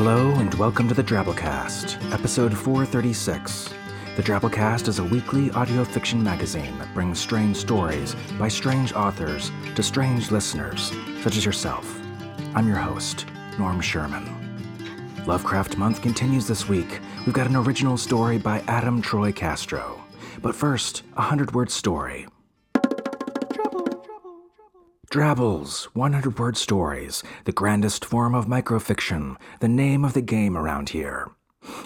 Hello and welcome to the Drabblecast, episode 436. The Drabblecast is a weekly audio fiction magazine that brings strange stories by strange authors to strange listeners, such as yourself. I'm your host, Norm Sherman. Lovecraft Month continues this week. We've got an original story by Adam Troy Castro. But first, a hundred word story. Drabbles, 100 word stories, the grandest form of microfiction, the name of the game around here.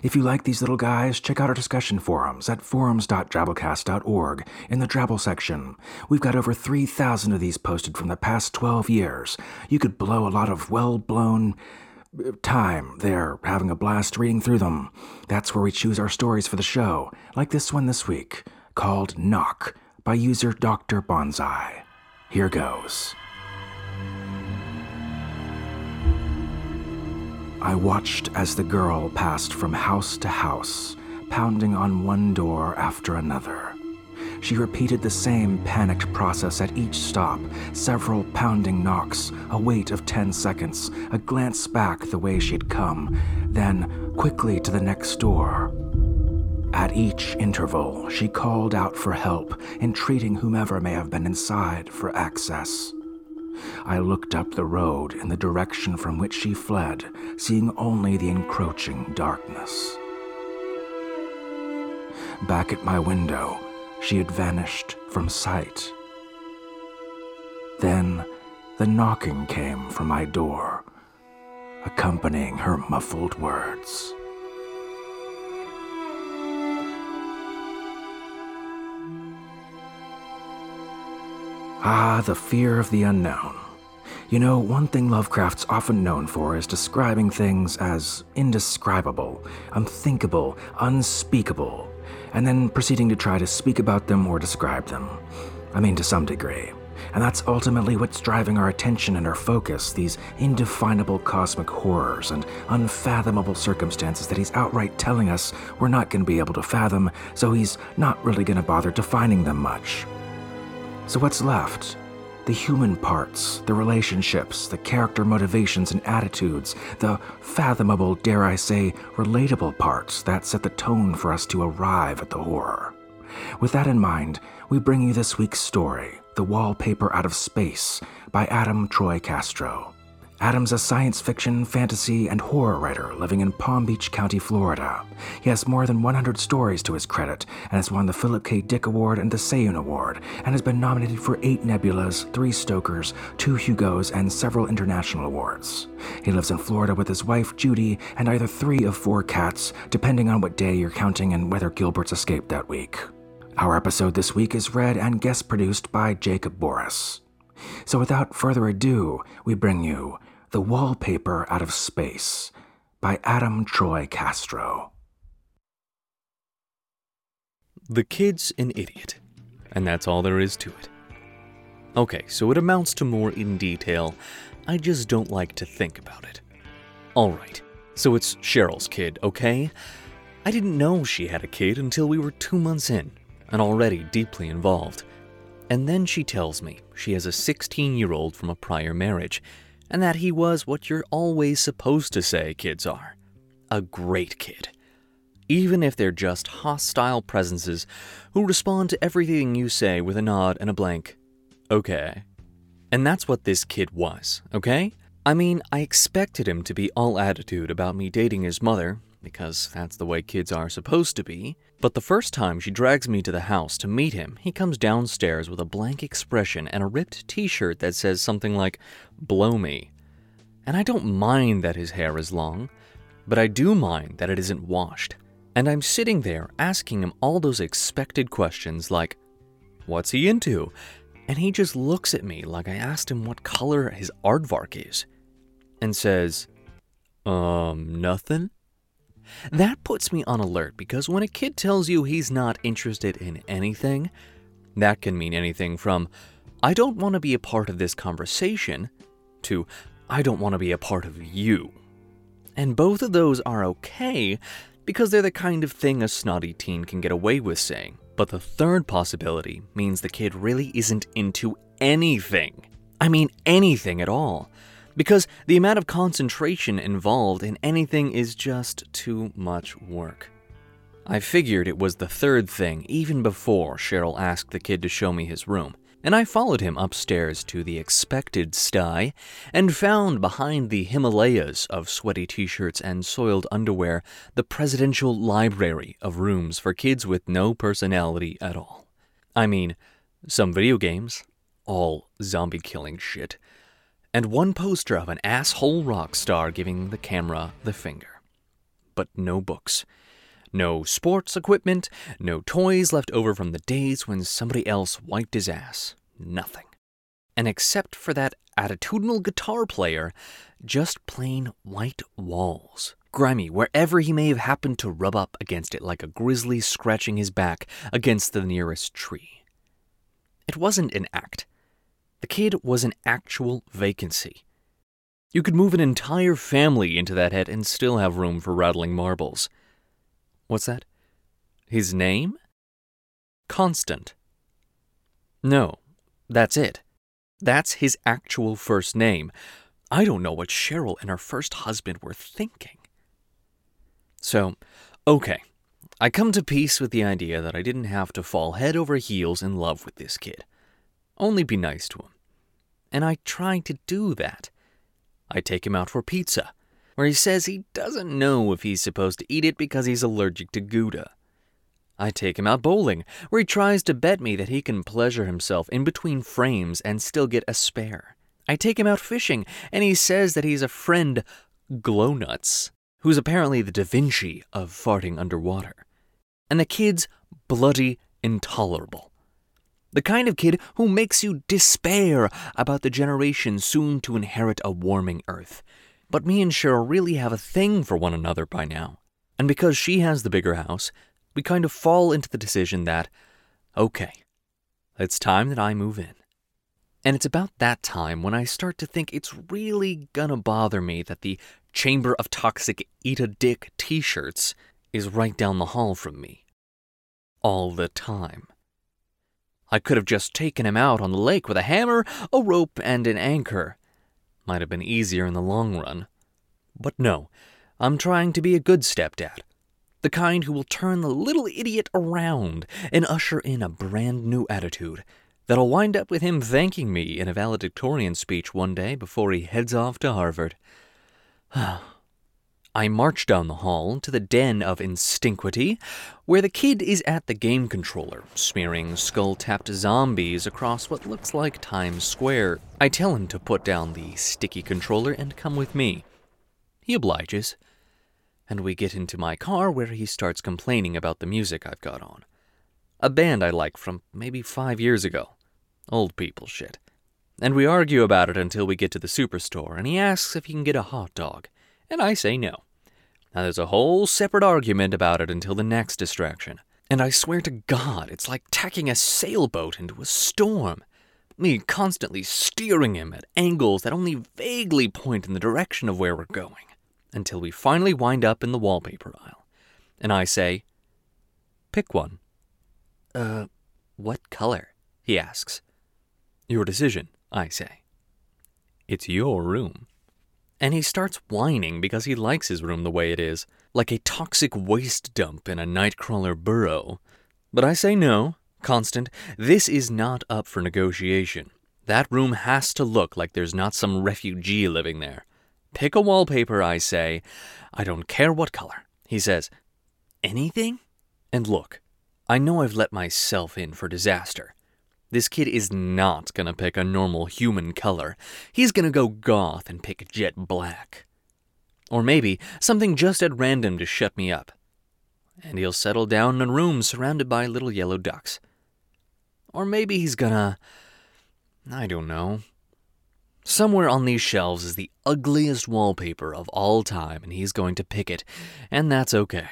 If you like these little guys, check out our discussion forums at forums.drabblecast.org in the Drabble section. We've got over 3,000 of these posted from the past 12 years. You could blow a lot of well blown uh, time there having a blast reading through them. That's where we choose our stories for the show, like this one this week, called Knock by user Dr. Bonsai. Here goes. I watched as the girl passed from house to house, pounding on one door after another. She repeated the same panicked process at each stop several pounding knocks, a wait of 10 seconds, a glance back the way she'd come, then quickly to the next door. At each interval, she called out for help, entreating whomever may have been inside for access. I looked up the road in the direction from which she fled, seeing only the encroaching darkness. Back at my window, she had vanished from sight. Then the knocking came from my door, accompanying her muffled words. Ah, the fear of the unknown. You know, one thing Lovecraft's often known for is describing things as indescribable, unthinkable, unspeakable, and then proceeding to try to speak about them or describe them. I mean, to some degree. And that's ultimately what's driving our attention and our focus these indefinable cosmic horrors and unfathomable circumstances that he's outright telling us we're not going to be able to fathom, so he's not really going to bother defining them much. So, what's left? The human parts, the relationships, the character motivations and attitudes, the fathomable, dare I say, relatable parts that set the tone for us to arrive at the horror. With that in mind, we bring you this week's story The Wallpaper Out of Space by Adam Troy Castro. Adam's a science fiction, fantasy, and horror writer living in Palm Beach County, Florida. He has more than 100 stories to his credit and has won the Philip K. Dick Award and the Seiun Award, and has been nominated for eight Nebulas, three Stokers, two Hugos, and several international awards. He lives in Florida with his wife, Judy, and either three of four cats, depending on what day you're counting and whether Gilbert's escaped that week. Our episode this week is read and guest produced by Jacob Boris. So without further ado, we bring you the Wallpaper Out of Space by Adam Troy Castro. The kid's an idiot, and that's all there is to it. Okay, so it amounts to more in detail. I just don't like to think about it. Alright, so it's Cheryl's kid, okay? I didn't know she had a kid until we were two months in, and already deeply involved. And then she tells me she has a 16 year old from a prior marriage, and that he was what you're always supposed to say kids are a great kid. Even if they're just hostile presences who respond to everything you say with a nod and a blank, okay. And that's what this kid was, okay? I mean, I expected him to be all attitude about me dating his mother, because that's the way kids are supposed to be. But the first time she drags me to the house to meet him, he comes downstairs with a blank expression and a ripped t shirt that says something like, Blow me. And I don't mind that his hair is long, but I do mind that it isn't washed. And I'm sitting there asking him all those expected questions like, What's he into? And he just looks at me like I asked him what color his aardvark is and says, Um, nothing? That puts me on alert because when a kid tells you he's not interested in anything, that can mean anything from, I don't want to be a part of this conversation, to, I don't want to be a part of you. And both of those are okay because they're the kind of thing a snotty teen can get away with saying. But the third possibility means the kid really isn't into anything. I mean, anything at all. Because the amount of concentration involved in anything is just too much work. I figured it was the third thing even before Cheryl asked the kid to show me his room, and I followed him upstairs to the expected sty and found behind the Himalayas of sweaty t shirts and soiled underwear the presidential library of rooms for kids with no personality at all. I mean, some video games, all zombie killing shit, and one poster of an asshole rock star giving the camera the finger. But no books. No sports equipment, no toys left over from the days when somebody else wiped his ass. Nothing. And except for that attitudinal guitar player, just plain white walls. Grimy wherever he may have happened to rub up against it like a grizzly scratching his back against the nearest tree. It wasn't an act. The kid was an actual vacancy. You could move an entire family into that head and still have room for rattling marbles. What's that? His name? Constant. No, that's it. That's his actual first name. I don't know what Cheryl and her first husband were thinking. So, okay, I come to peace with the idea that I didn't have to fall head over heels in love with this kid. Only be nice to him. And I try to do that. I take him out for pizza, where he says he doesn't know if he's supposed to eat it because he's allergic to Gouda. I take him out bowling, where he tries to bet me that he can pleasure himself in between frames and still get a spare. I take him out fishing, and he says that he's a friend, Glownuts, who's apparently the Da Vinci of farting underwater. And the kid's bloody intolerable. The kind of kid who makes you despair about the generation soon to inherit a warming Earth. But me and Cheryl really have a thing for one another by now. And because she has the bigger house, we kind of fall into the decision that, okay, it's time that I move in. And it's about that time when I start to think it's really gonna bother me that the Chamber of Toxic Eat a Dick t shirts is right down the hall from me. All the time. I could have just taken him out on the lake with a hammer, a rope, and an anchor. Might have been easier in the long run. But no, I'm trying to be a good stepdad the kind who will turn the little idiot around and usher in a brand new attitude that'll wind up with him thanking me in a valedictorian speech one day before he heads off to Harvard. Ah, I march down the hall to the den of Instinquity, where the kid is at the game controller, smearing skull tapped zombies across what looks like Times Square. I tell him to put down the sticky controller and come with me. He obliges and we get into my car where he starts complaining about the music I've got on. A band I like from maybe five years ago. Old people shit. And we argue about it until we get to the superstore, and he asks if he can get a hot dog, and I say no. Now there's a whole separate argument about it until the next distraction. And I swear to God, it's like tacking a sailboat into a storm. Me constantly steering him at angles that only vaguely point in the direction of where we're going until we finally wind up in the wallpaper aisle. And I say, Pick one. Uh, what color? he asks. Your decision, I say. It's your room. And he starts whining because he likes his room the way it is, like a toxic waste dump in a nightcrawler burrow. But I say no, Constant, this is not up for negotiation. That room has to look like there's not some refugee living there. Pick a wallpaper, I say. I don't care what color. He says, Anything? And look, I know I've let myself in for disaster. This kid is not gonna pick a normal human color. He's gonna go goth and pick jet black. Or maybe something just at random to shut me up. And he'll settle down in a room surrounded by little yellow ducks. Or maybe he's gonna. I don't know. Somewhere on these shelves is the ugliest wallpaper of all time, and he's going to pick it, and that's okay.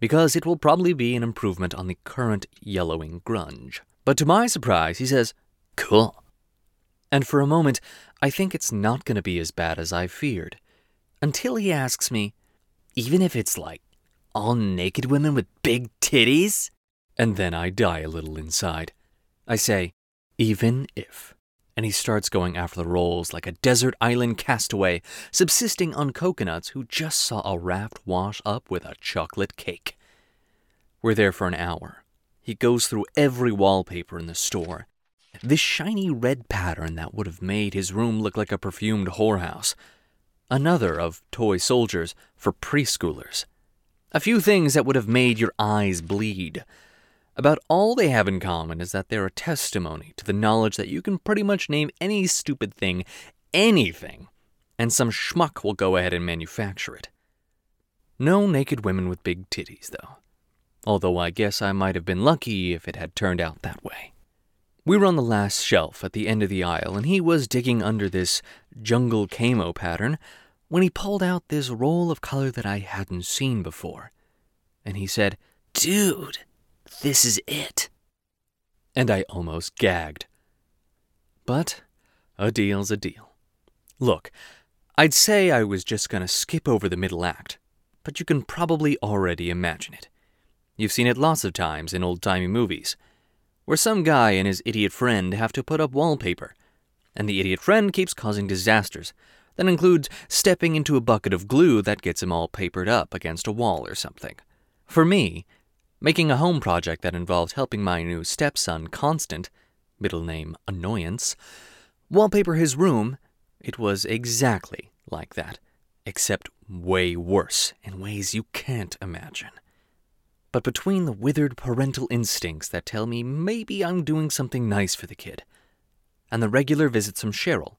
Because it will probably be an improvement on the current yellowing grunge. But to my surprise, he says, Cool. And for a moment, I think it's not going to be as bad as I feared. Until he asks me, Even if it's like all naked women with big titties? And then I die a little inside. I say, Even if. and he starts going after the rolls like a desert island castaway subsisting on coconuts who just saw a raft wash up with a chocolate cake. We're there for an hour. He goes through every wallpaper in the store. This shiny red pattern that would have made his room look like a perfumed whorehouse. Another of toy soldiers for preschoolers. A few things that would have made your eyes bleed. About all they have in common is that they're a testimony to the knowledge that you can pretty much name any stupid thing, anything, and some schmuck will go ahead and manufacture it. No naked women with big titties, though. Although I guess I might have been lucky if it had turned out that way. We were on the last shelf at the end of the aisle, and he was digging under this jungle camo pattern when he pulled out this roll of color that I hadn't seen before. And he said, Dude, this is it. And I almost gagged. But a deal's a deal. Look, I'd say I was just gonna skip over the middle act, but you can probably already imagine it. You've seen it lots of times in old timey movies, where some guy and his idiot friend have to put up wallpaper, and the idiot friend keeps causing disasters. That includes stepping into a bucket of glue that gets him all papered up against a wall or something. For me, making a home project that involved helping my new stepson, Constant, middle name Annoyance, wallpaper his room, it was exactly like that, except way worse in ways you can't imagine. But between the withered parental instincts that tell me maybe I'm doing something nice for the kid, and the regular visits from Cheryl,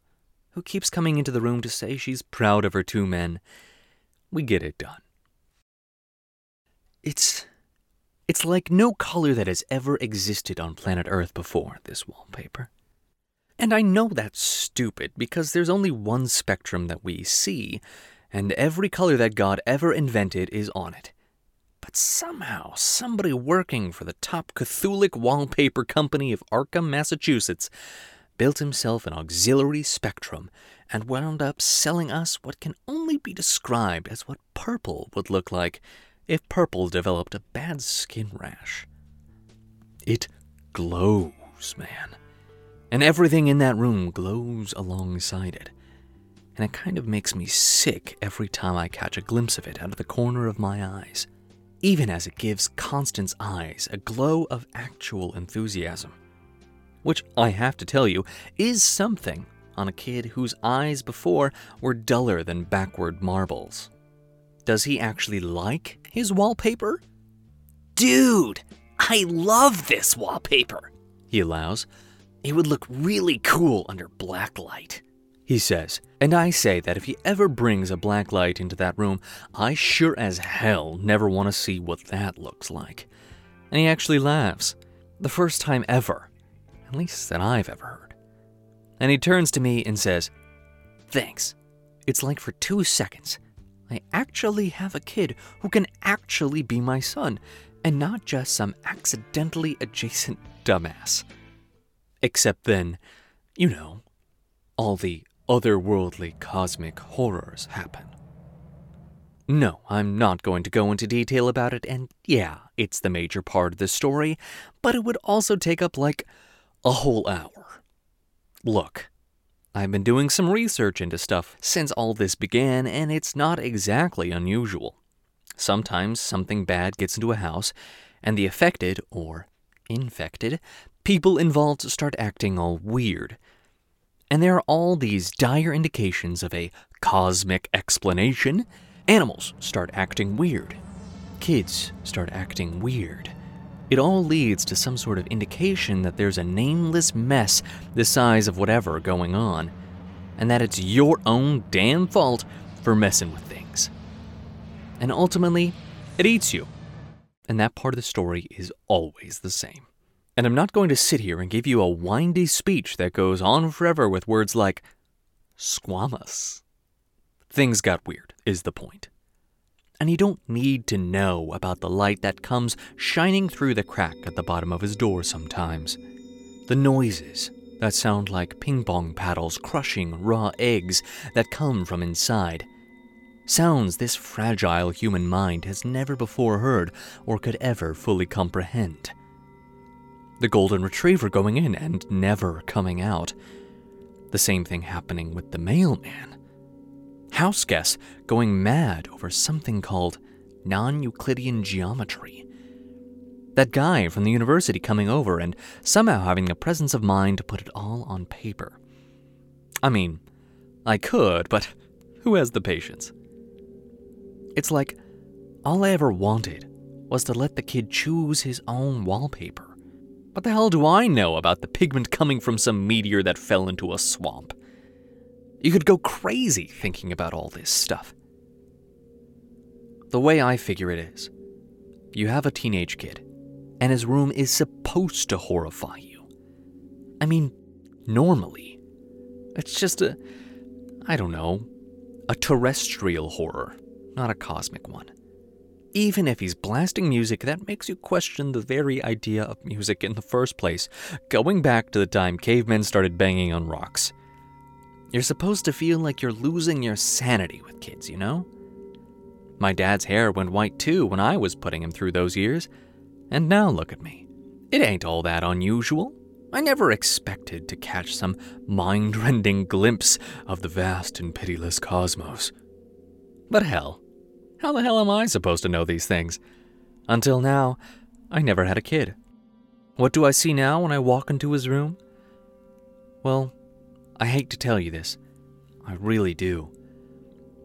who keeps coming into the room to say she's proud of her two men, we get it done. It's it's like no color that has ever existed on planet Earth before, this wallpaper. And I know that's stupid because there's only one spectrum that we see, and every color that God ever invented is on it. But somehow, somebody working for the top Cthulhic wallpaper company of Arkham, Massachusetts, built himself an auxiliary spectrum and wound up selling us what can only be described as what purple would look like if purple developed a bad skin rash. It glows, man. And everything in that room glows alongside it. And it kind of makes me sick every time I catch a glimpse of it out of the corner of my eyes, even as it gives Constant's eyes a glow of actual enthusiasm. Which I have to tell you is something on a kid whose eyes before were duller than backward marbles. Does he actually like his wallpaper? Dude, I love this wallpaper, he allows. It would look really cool under black light, he says. And I say that if he ever brings a black light into that room, I sure as hell never want to see what that looks like. And he actually laughs. The first time ever, at least that I've ever heard. And he turns to me and says, Thanks. It's like for two seconds, I actually have a kid who can actually be my son, and not just some accidentally adjacent dumbass. Except then, you know, all the otherworldly cosmic horrors happen. No, I'm not going to go into detail about it, and yeah, it's the major part of the story, but it would also take up like a whole hour. Look, I've been doing some research into stuff since all this began, and it's not exactly unusual. Sometimes something bad gets into a house, and the affected, or infected, people involved start acting all weird. And there are all these dire indications of a cosmic explanation. Animals start acting weird. Kids start acting weird. It all leads to some sort of indication that there's a nameless mess the size of whatever going on, and that it's your own damn fault for messing with things. And ultimately, it eats you. And that part of the story is always the same. And I'm not going to sit here and give you a windy speech that goes on forever with words like squamous. Things got weird, is the point. and you don't need to know about the light that comes shining through the crack at the bottom of his door sometimes. The noises that sound like ping pong paddles crushing raw eggs that come from inside. Sounds this fragile human mind has never before heard or could ever fully comprehend. The golden retriever going in and never coming out. The same thing happening with the mailman. House guests going mad over something called non Euclidean geometry. That guy from the university coming over and somehow having the presence of mind to put it all on paper. I mean, I could, but who has the patience? It's like all I ever wanted was to let the kid choose his own wallpaper. What the hell do I know about the pigment coming from some meteor that fell into a swamp? You could go crazy thinking about all this stuff. The way I figure it is you have a teenage kid, and his room is supposed to horrify you. I mean, normally. It's just a, I don't know, a terrestrial horror, not a cosmic one. Even if he's blasting music that makes you question the very idea of music in the first place, going back to the time cavemen started banging on rocks. You're supposed to feel like you're losing your sanity with kids, you know? My dad's hair went white too when I was putting him through those years, and now look at me. It ain't all that unusual. I never expected to catch some mind rending glimpse of the vast and pitiless cosmos. But hell, how the hell am I supposed to know these things? Until now, I never had a kid. What do I see now when I walk into his room? Well, I hate to tell you this. I really do.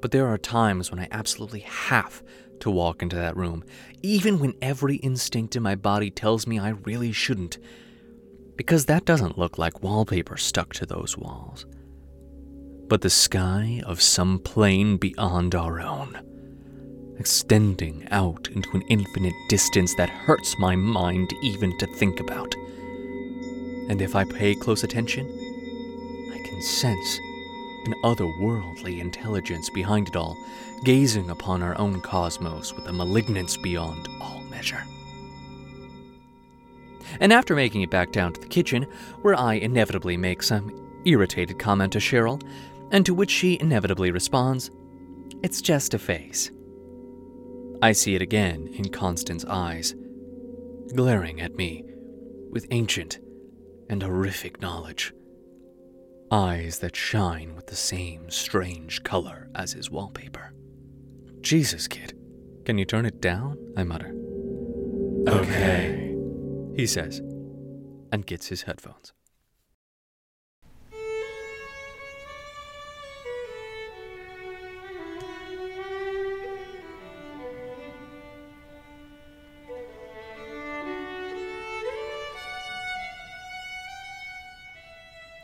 But there are times when I absolutely have to walk into that room, even when every instinct in my body tells me I really shouldn't. Because that doesn't look like wallpaper stuck to those walls, but the sky of some plane beyond our own, extending out into an infinite distance that hurts my mind even to think about. And if I pay close attention, I can sense an otherworldly intelligence behind it all, gazing upon our own cosmos with a malignance beyond all measure. And after making it back down to the kitchen, where I inevitably make some irritated comment to Cheryl, and to which she inevitably responds, It's just a phase. I see it again in Constance's eyes, glaring at me with ancient and horrific knowledge. Eyes that shine with the same strange color as his wallpaper. Jesus, kid, can you turn it down? I mutter. Okay, he says, and gets his headphones.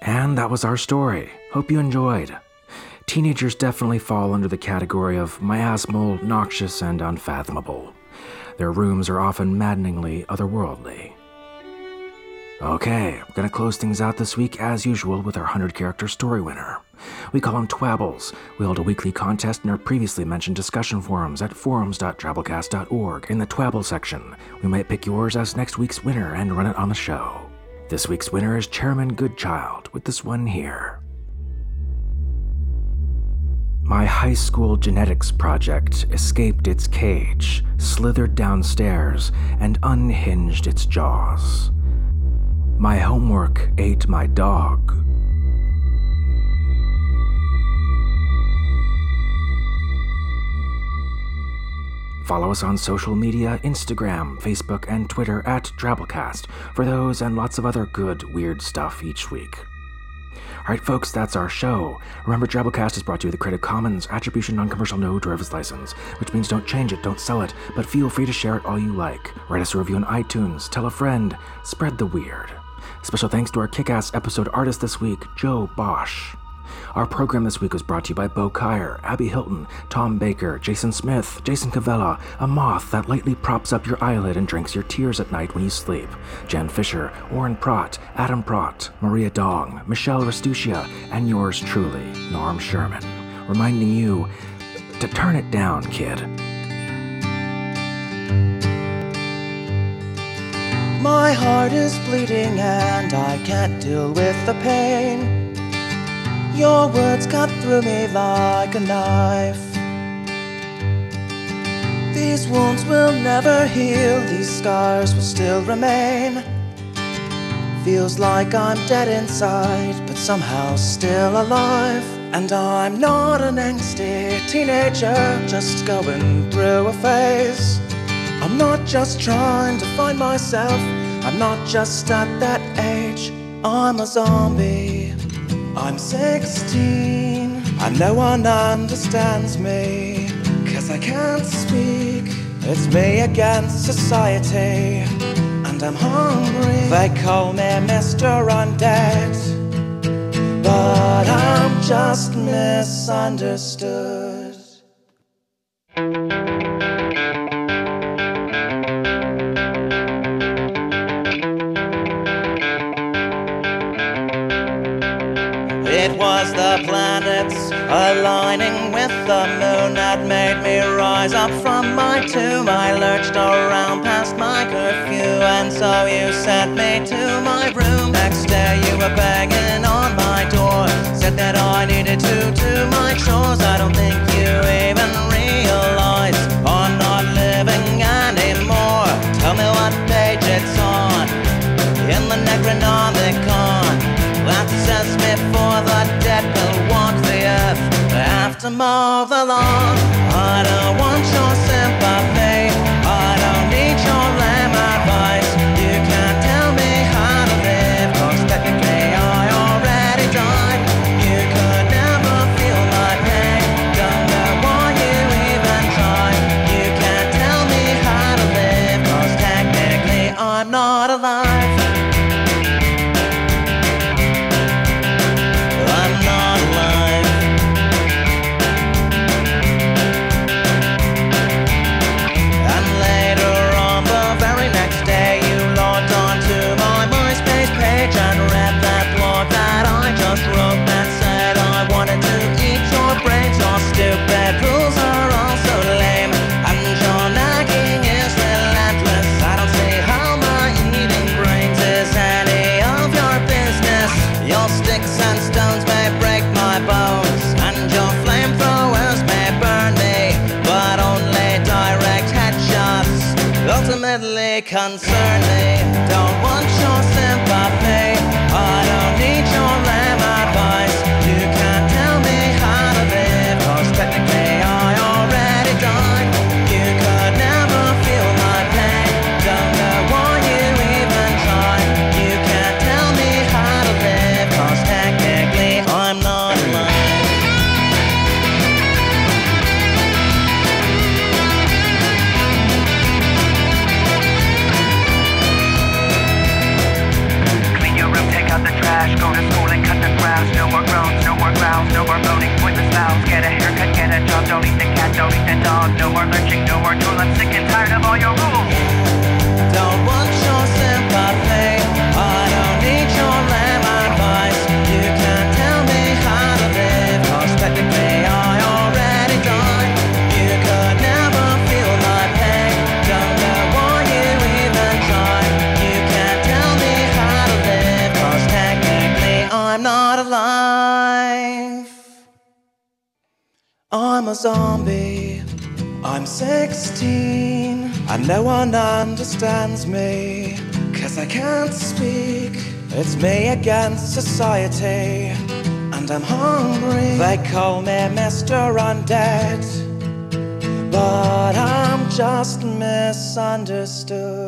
And that was our story. Hope you enjoyed. Teenagers definitely fall under the category of miasmal, noxious, and unfathomable. Their rooms are often maddeningly otherworldly. Okay, we're gonna close things out this week as usual with our 100 character story winner. We call them Twabbles. We hold a weekly contest in our previously mentioned discussion forums at forums.drabblecast.org in the Twabble section. We might pick yours as next week's winner and run it on the show. This week's winner is Chairman Goodchild with this one here. My high school genetics project escaped its cage, slithered downstairs, and unhinged its jaws. My homework ate my dog. Follow us on social media Instagram, Facebook, and Twitter at Drabblecast for those and lots of other good, weird stuff each week. Alright, folks, that's our show. Remember, Drabblecast is brought to you with a Creative Commons Attribution Non Commercial No Derivatives License, which means don't change it, don't sell it, but feel free to share it all you like. Write us a review on iTunes, tell a friend, spread the weird. Special thanks to our kick ass episode artist this week, Joe Bosch. Our program this week was brought to you by Bo Kaier, Abby Hilton, Tom Baker, Jason Smith, Jason Cavella, a moth that lightly props up your eyelid and drinks your tears at night when you sleep, Jen Fisher, Orrin Prott, Adam Prott, Maria Dong, Michelle Restucia, and yours truly, Norm Sherman, reminding you to turn it down, kid. My heart is bleeding and I can't deal with the pain. Your words cut through me like a knife. These wounds will never heal, these scars will still remain. Feels like I'm dead inside, but somehow still alive. And I'm not an angsty teenager, just going through a phase. I'm not just trying to find myself, I'm not just at that age. I'm a zombie. I'm 16, and no one understands me, cause I can't speak. It's me against society, and I'm hungry. They call me Mr. Undead, but I'm just misunderstood. Tomb. I lurched around past my curfew, and so you sent me to my room. Next day, you were banging on my door, said that I needed to do my chores. I don't think you even realize I'm not living anymore. Tell me what page it's on in the Necronomicon that says before the dead will walk the earth after mow the. Zombie. I'm 16 and no one understands me. Cause I can't speak. It's me against society. And I'm hungry. They call me Mr. Undead. But I'm just misunderstood.